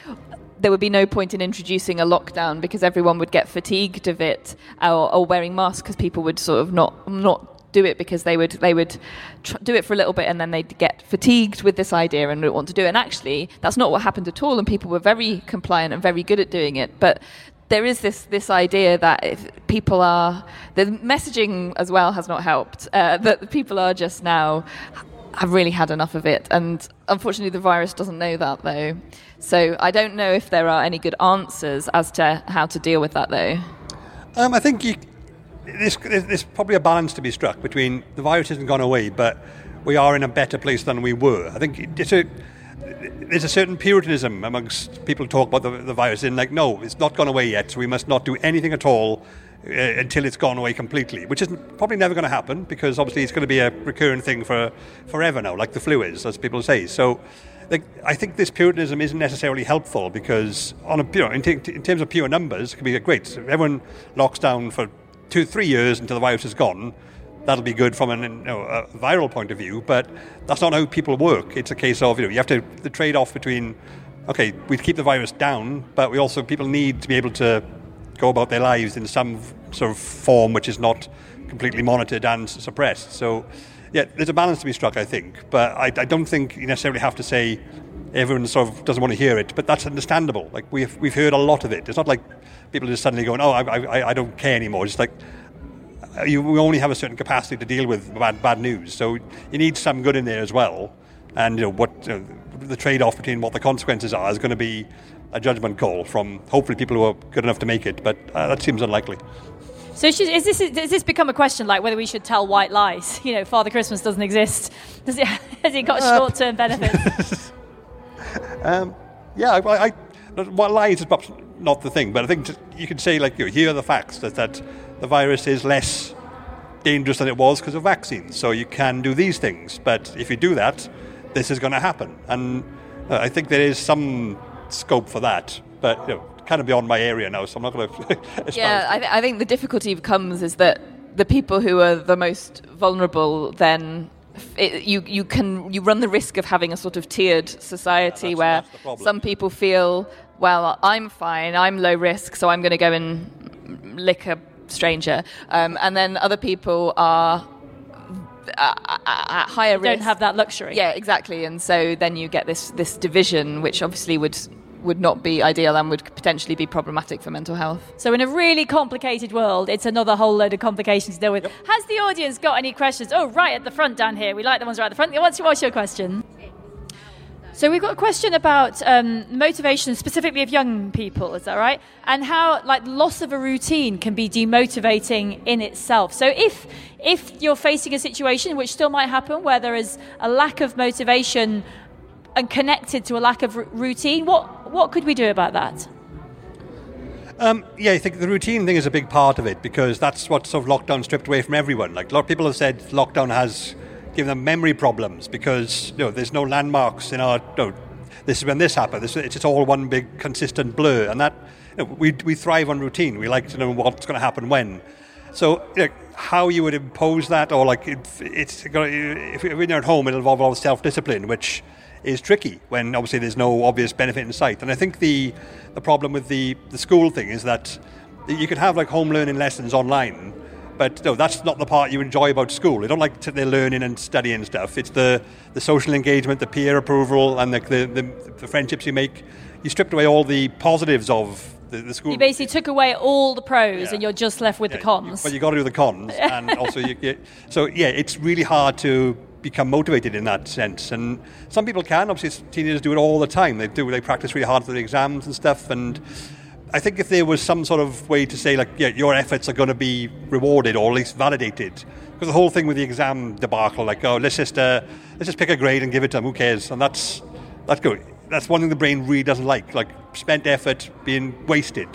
there would be no point in introducing a lockdown because everyone would get fatigued of it, or, or wearing masks because people would sort of not not do it because they would they would tr- do it for a little bit and then they'd get fatigued with this idea and wouldn't want to do it. And actually, that's not what happened at all. And people were very compliant and very good at doing it. But there is this this idea that if people are the messaging as well has not helped. Uh, that people are just now have really had enough of it. And unfortunately, the virus doesn't know that, though. So I don't know if there are any good answers as to how to deal with that, though. Um, I think you, there's, there's probably a balance to be struck between the virus hasn't gone away, but we are in a better place than we were. I think it's a, there's a certain puritanism amongst people who talk about the, the virus in like, no, it's not gone away yet, so we must not do anything at all uh, until it's gone away completely, which is probably never going to happen because obviously it's going to be a recurring thing for forever now, like the flu is, as people say. So like, I think this Puritanism isn't necessarily helpful because on a, you know, in, t- in terms of pure numbers, it can be great. So everyone locks down for two, three years until the virus is gone. That'll be good from an, you know, a viral point of view, but that's not how people work. It's a case of you know you have to the trade-off between okay, we keep the virus down, but we also people need to be able to go about their lives in some sort of form which is not completely monitored and suppressed. So, yeah, there's a balance to be struck, I think. But I, I don't think you necessarily have to say everyone sort of doesn't want to hear it. But that's understandable. Like we've we've heard a lot of it. It's not like people are just suddenly going, "Oh, I, I, I don't care anymore." It's like you we only have a certain capacity to deal with bad bad news. So you need some good in there as well. And you know what you know, the trade-off between what the consequences are is going to be a judgment call from hopefully people who are good enough to make it, but uh, that seems unlikely. So should, is this has this become a question like whether we should tell white lies? [laughs] You know, Father Christmas doesn't exist. [laughs] Does it, has it got uh, short-term [laughs] benefits? um, yeah, I, I, white lies is perhaps not the thing, but I think you can say like you know, here are the facts that that the virus is less dangerous than it was because of vaccines. So you can do these things, but if you do that, this is going to happen. And uh, I think there is some scope for that. But you know, kind of beyond my area now, so I'm not going [laughs] to. yeah, I, th- I think the difficulty comes is that the people who are the most vulnerable then it, you you can you run the risk of having a sort of tiered society yeah, where that's some people feel well I'm fine I'm low risk so I'm going to go and lick a stranger um, and then other people are at higher risk don't have that luxury yeah exactly and so then you get this this division which obviously would would not be ideal and would potentially be problematic for mental health. So, in a really complicated world, it's another whole load of complications to deal with. Yep. Has the audience got any questions? Oh, right at the front down here. We like the ones right at the front. What's, what's your question? So we've got a question about um, motivation, specifically of young people. Is that right? And how, like, loss of a routine can be demotivating in itself. So if if you're facing a situation, which still might happen, where there is a lack of motivation and connected to a lack of r- routine. What what could we do about that? Um, yeah, I think the routine thing is a big part of it because that's what sort of lockdown stripped away from everyone. Like a lot of people have said, lockdown has given them memory problems because you know there's no landmarks in our. You know, this is when this happened. This, it's all one big consistent blur, and that you know, we we thrive on routine. We like to know what's going to happen when. So you know, how you would impose that, or like it, it's if you're at home, it'll involve a lot of self discipline, which is tricky when obviously there's no obvious benefit in sight. And I think the the problem with the the school thing is that you can have like home learning lessons online, but no, that's not the part you enjoy about school. You don't like to, the learning and studying stuff. It's the the social engagement, the peer approval, and the the, the, the friendships you make. You stripped away all the positives of the, the, school. You basically took away all the pros, yeah. and you're just left with yeah, the cons. But you got to do the cons, [laughs] and also you, you, so yeah, it's really hard to become motivated in that sense. And some people can. Obviously, teenagers do it all the time. They do. They practice really hard for the exams and stuff. And I think if there was some sort of way to say, like, yeah, your efforts are going to be rewarded or at least validated, because the whole thing with the exam debacle, like, oh, let's just uh, let's just pick a grade and give it to them. Who cares? And that's that's good. that's one thing the brain really doesn't like, like spent effort being wasted.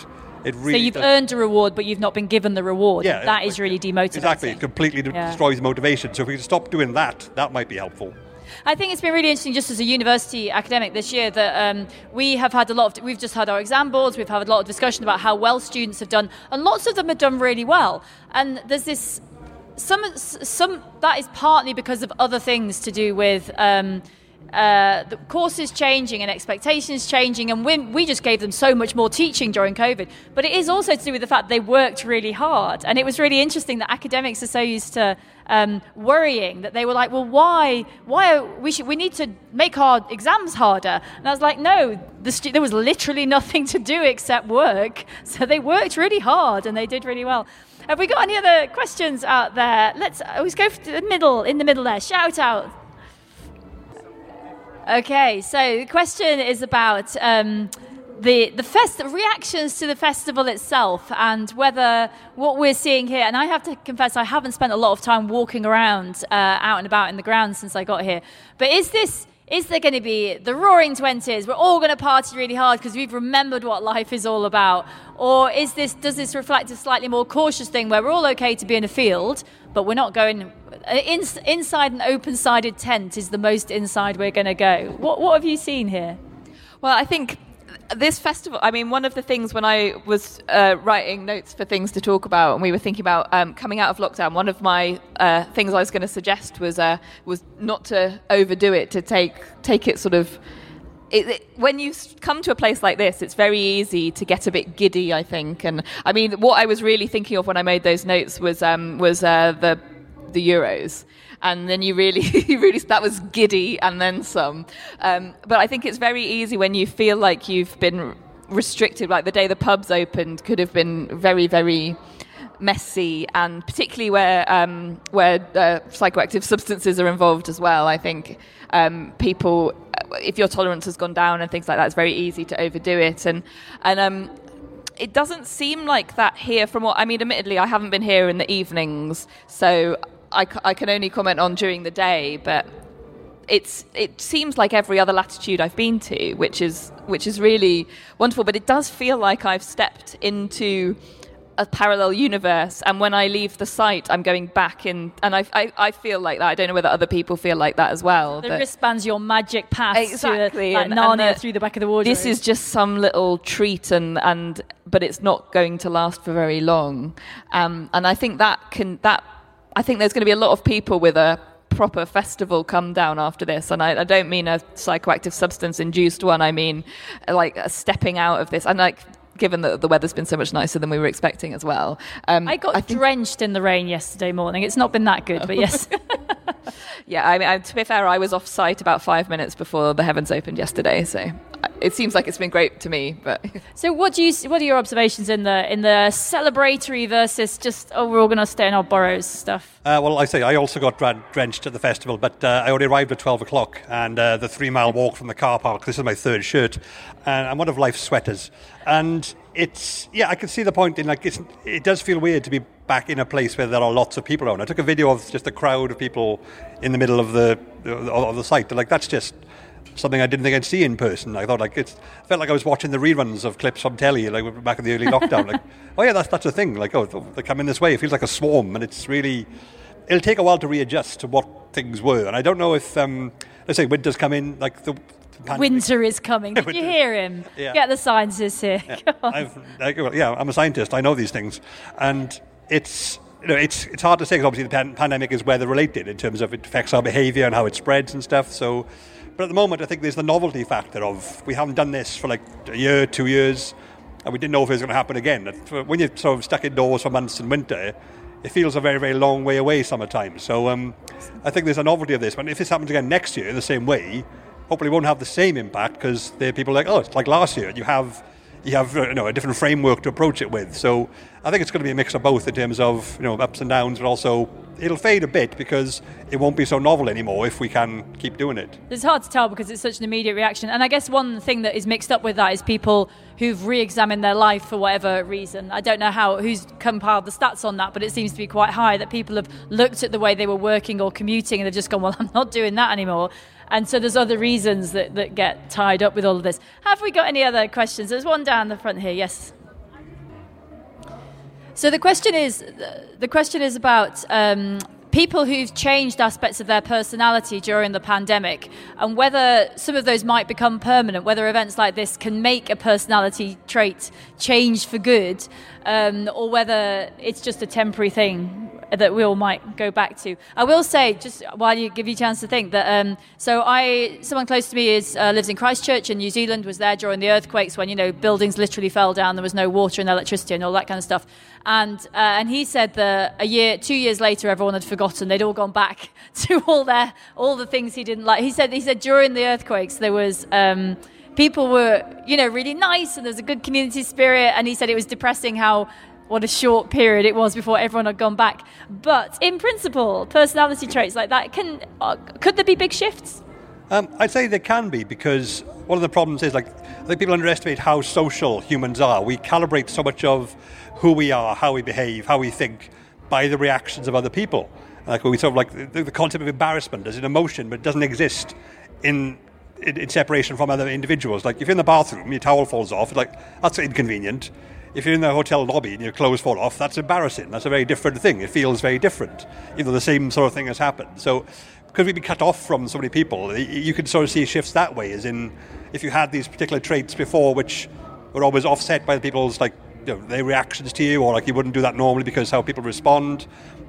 It really So you've does- earned a reward, but you've not been given the reward. Yeah, that is really demotivating. Exactly, it completely Yeah. destroys motivation. So if we can stop doing that, that might be helpful. I think it's been really interesting, just as a university academic this year, that um, we have had a lot of. We've just had our exam boards. We've had a lot of discussion about how well students have done, and lots of them have done really well. And there's this some some that is partly because of other things to do with. Um, uh, the courses changing and expectations changing, and we, we just gave them so much more teaching during COVID. But it is also to do with the fact they worked really hard, and it was really interesting that academics are so used to um, worrying that they were like, "Well, why? Why we should we need to make our exams harder?" And I was like, "No, the stu- there was literally nothing to do except work, [laughs] so they worked really hard and they did really well." Have we got any other questions out there? Let's always go for the middle, in the middle there. Shout out. Okay, so the question is about um, the the fest reactions to the festival itself and whether what we're seeing here. And I have to confess, I haven't spent a lot of time walking around uh, out and about in the grounds since I got here. But is this is there going to be the roaring 20s we're all going to party really hard because we've remembered what life is all about. Or is this does this reflect a slightly more cautious thing where we're all okay to be in a field but we're not going uh, in, inside an open-sided tent is the most inside we're going to go? What, what have you seen here? Well, I think this festival, I mean, one of the things when I was uh, writing notes for things to talk about and we were thinking about um, coming out of lockdown, one of my uh, things I was going to suggest was, uh, was not to overdo it, to take, take it sort of. It, it, when you come to a place like this, it's very easy to get a bit giddy. I think, and I mean, what I was really thinking of when I made those notes was um, was uh, the the Euros. And then you really, [laughs] you really, that was giddy and then some. Um, but I think it's very easy when you feel like you've been restricted, like the day the pubs opened could have been very, very messy, and particularly where um, where uh, psychoactive substances are involved as well. I think um, people, if your tolerance has gone down and things like that, it's very easy to overdo it. And and um, it doesn't seem like that here from what I mean admittedly I haven't been here in the evenings so I, I can only comment on during the day but it's it seems like every other latitude I've been to which is which is really wonderful but it does feel like I've stepped into a parallel universe and when I leave the site I'm going back in and I, I, I feel like that I don't know whether other people feel like that as well the wristband's your magic pass exactly to like and- Narnia and the- through the back of the wardrobe This is just some little treat, and and but it's not going to last for very long. Um, and I think that can that I think there's going to be a lot of people with a proper festival come down after this and I, I don't mean a psychoactive substance induced one I mean like a stepping out of this. And like given that the weather's been so much nicer than we were expecting as well um, I got think- drenched in the rain yesterday morning. It's not been that good, but yes. [laughs] yeah I mean I- to be fair I was off site about five minutes before the heavens opened yesterday so uh, it seems like it's been great to me but [laughs] so, what do you? What are your observations in the in the celebratory versus just oh we're all going to stay in our burrows stuff? Uh, well, I say I also got dren- drenched at the festival, but uh, I only arrived at 12 o'clock, and uh, the three mile walk from the car park. This is my third shirt, and I'm one of life's sweaters. And it's yeah, I can see the point in like it does feel weird to be back in a place where there are lots of people around. I took a video of just a crowd of people in the middle of the of, the site. Like that's just something I didn't think I'd see in person. I thought like it's felt like I was watching the reruns of clips from telly, like back in the early lockdown. Like, [laughs] oh yeah, that's that's a thing. Like, oh, they're coming this way. It feels like a swarm, and it's really. It'll take a while to readjust to what things were, and I don't know if, um, let's say, winter's come in. Like the pandemic- Winter is coming. [laughs] Did you hear him? Yeah. Get the scientists here. Come on. I've, like, well, yeah, I'm a scientist. I know these things, and it's you know it's it's hard to say because obviously the pan- pandemic is weather related in terms of it affects our behaviour and how it spreads and stuff. So, but at the moment, I think there's the novelty factor of we haven't done this for like a year, two years, and we didn't know if it was going to happen again. When you're sort of stuck indoors for months in winter. It feels a very, very long way away summertime. So um, I think there's a novelty of this. But if this happens again next year in the same way, hopefully won't have the same impact because there are people like, oh, it's like last year. You have you have you know a different framework to approach it with. So I think it's going to be a mix of both in terms of you know ups and downs, but also it'll fade a bit because it won't be so novel anymore if we can keep doing it. It's hard to tell because it's such an immediate reaction. And I guess one thing that is mixed up with that is people who've re-examined their life for whatever reason. I don't know how who's compiled the stats on that, but it seems to be quite high that people have looked at the way they were working or commuting and they've just gone, well, [laughs] I'm not doing that anymore. And so there's other reasons that, that get tied up with all of this. Have we got any other questions? There's one down the front here. Yes. So the question is, the question is about um, people who've changed aspects of their personality during the pandemic and whether some of those might become permanent, whether events like this can make a personality trait change for good, um, or whether it's just a temporary thing that we all might go back to. I will say, just while you give you a chance to think, that um, so I, someone close to me is uh, lives in Christchurch in New Zealand, was there during the earthquakes when you know buildings literally fell down, there was no water and electricity and all that kind of stuff, and uh, and he said that a year, two years later, everyone had forgotten, they'd all gone back [laughs] to all their all the things he didn't like. He said he said during the earthquakes there was. Um, people were, you know, really nice and there was a good community spirit. And he said it was depressing how what a short period it was before everyone had gone back. But in principle, personality traits like that can uh, could there be big shifts? Um, I'd say there can be because one of the problems is like I think people underestimate how social humans are. We calibrate so much of who we are, how we behave, how we think by the reactions of other people. Like we sort of like the, the concept of embarrassment as an emotion, but it doesn't exist in, in, in separation from other individuals. Like if you're in the bathroom, your towel falls off, like that's inconvenient if you're in the hotel lobby and your clothes fall off, that's embarrassing. That's a very different thing. It feels very different, even though the same sort of thing has happened. So, because we've been cut off from so many people, you can sort of see shifts that way. As in, if you had these particular traits before, which were always offset by the people's like you know, their reactions to you, or like you wouldn't do that normally because how people respond.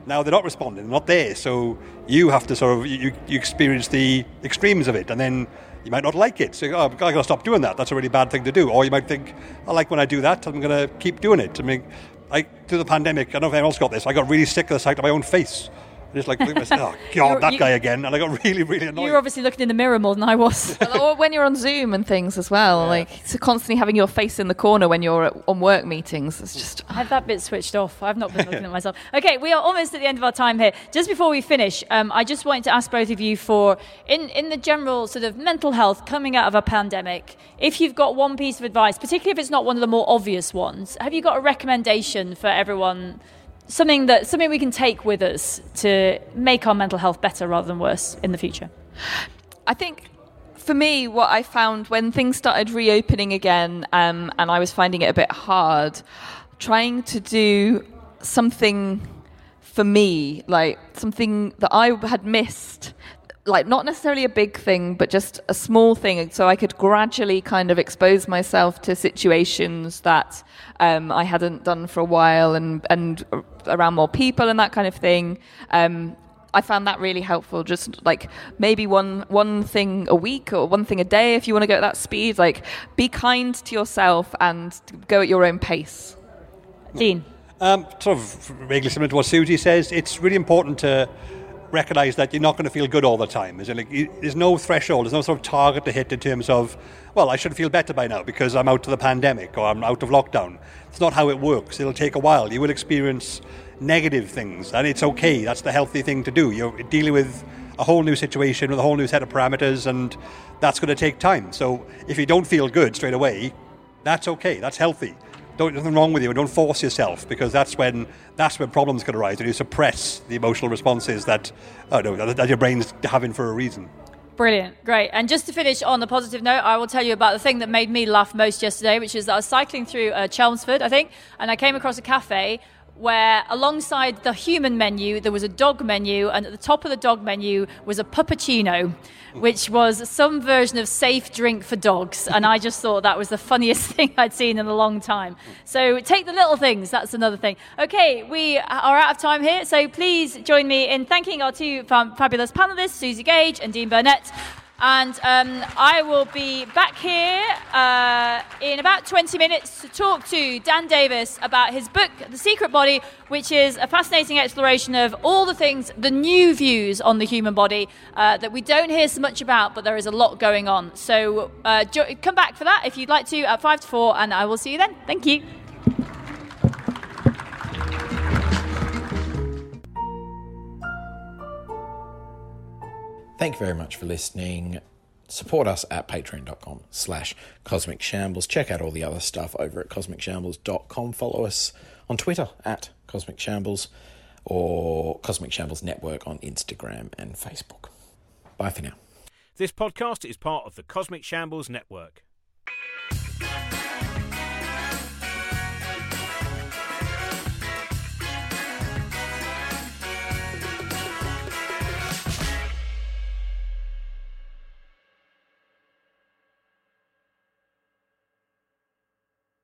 Now they're not responding, they're not there. So you have to sort of you, you experience the extremes of it, and then you might not like it. So, oh, I've got to stop doing that. That's a really bad thing to do. Or you might think, I like when I do that. I'm going to keep doing it. I mean, I, through the pandemic, I don't know if anyone else got this. I got really sick of the sight of my own face. Just like, [laughs] oh God, that guy again, and I got really, really annoyed. You were obviously looking in the mirror more than I was. [laughs] or when you're on Zoom and things as well, yeah. like so constantly having your face in the corner when you're at, on work meetings. It's just I have that bit switched off. I've not been looking at [laughs] myself. Okay, we are almost at the end of our time here. Just before we finish, um, I just wanted to ask both of you for in in the general sort of mental health coming out of a pandemic. If you've got one piece of advice, particularly if it's not one of the more obvious ones, have you got a recommendation for everyone? Something that something we can take with us to make our mental health better rather than worse in the future? I think for me, what I found when things started reopening again, um, and I was finding it a bit hard, trying to do something for me, like something that I had missed like not necessarily a big thing, but just a small thing, so I could gradually kind of expose myself to situations that um, I hadn't done for a while, and and around more people and that kind of thing. Um, I found that really helpful. Just like maybe one one thing a week or one thing a day, if you want to go at that speed. Like be kind to yourself and go at your own pace. Dean. Um, sort of vaguely similar to what Suzi says. It's really important to recognize that you're not going to feel good all the time. Is it Like, there's no threshold, there's no sort of target to hit in terms of, well, I should feel better by now because I'm out of the pandemic or I'm out of lockdown. It's not how it works. It'll take a while. You will experience negative things, and it's okay. That's the healthy thing to do. You're dealing with a whole new situation with a whole new set of parameters, and that's going to take time. So if you don't feel good straight away, that's okay. That's healthy don't nothing wrong with you. Don't force yourself because that's when that's when problems can arise. And you suppress the emotional responses that oh no that, that your brain's having for a reason. Brilliant, great. And just to finish on the positive note, I will tell you about the thing that made me laugh most yesterday, which is that I was cycling through uh, Chelmsford, I think, and I came across a cafe where alongside the human menu there was a dog menu and at the top of the dog menu was a puppuccino which was some version of safe drink for dogs. And i just thought that was the funniest [laughs] thing i'd seen in a long time. So take the little things that's another thing. Okay we are out of time here so please join me in thanking our two fabulous panelists suzi gage and dean burnett and um, I will be back here uh, in about 20 minutes to talk to Dan Davis about his book, The Secret Body, which is a fascinating exploration of all the things, the new views on the human body uh, that we don't hear so much about, but there is a lot going on. So uh, jo- come back for that if you'd like to at 5 to 4, and I will see you then. Thank you. Thank you very much for listening. Support us at patreon.com slash cosmic shambles. Check out all the other stuff over at cosmicshambles.com. Follow us on Twitter at cosmic shambles or Cosmic Shambles Network on Instagram and Facebook. Bye for now. This podcast is part of the Cosmic Shambles Network.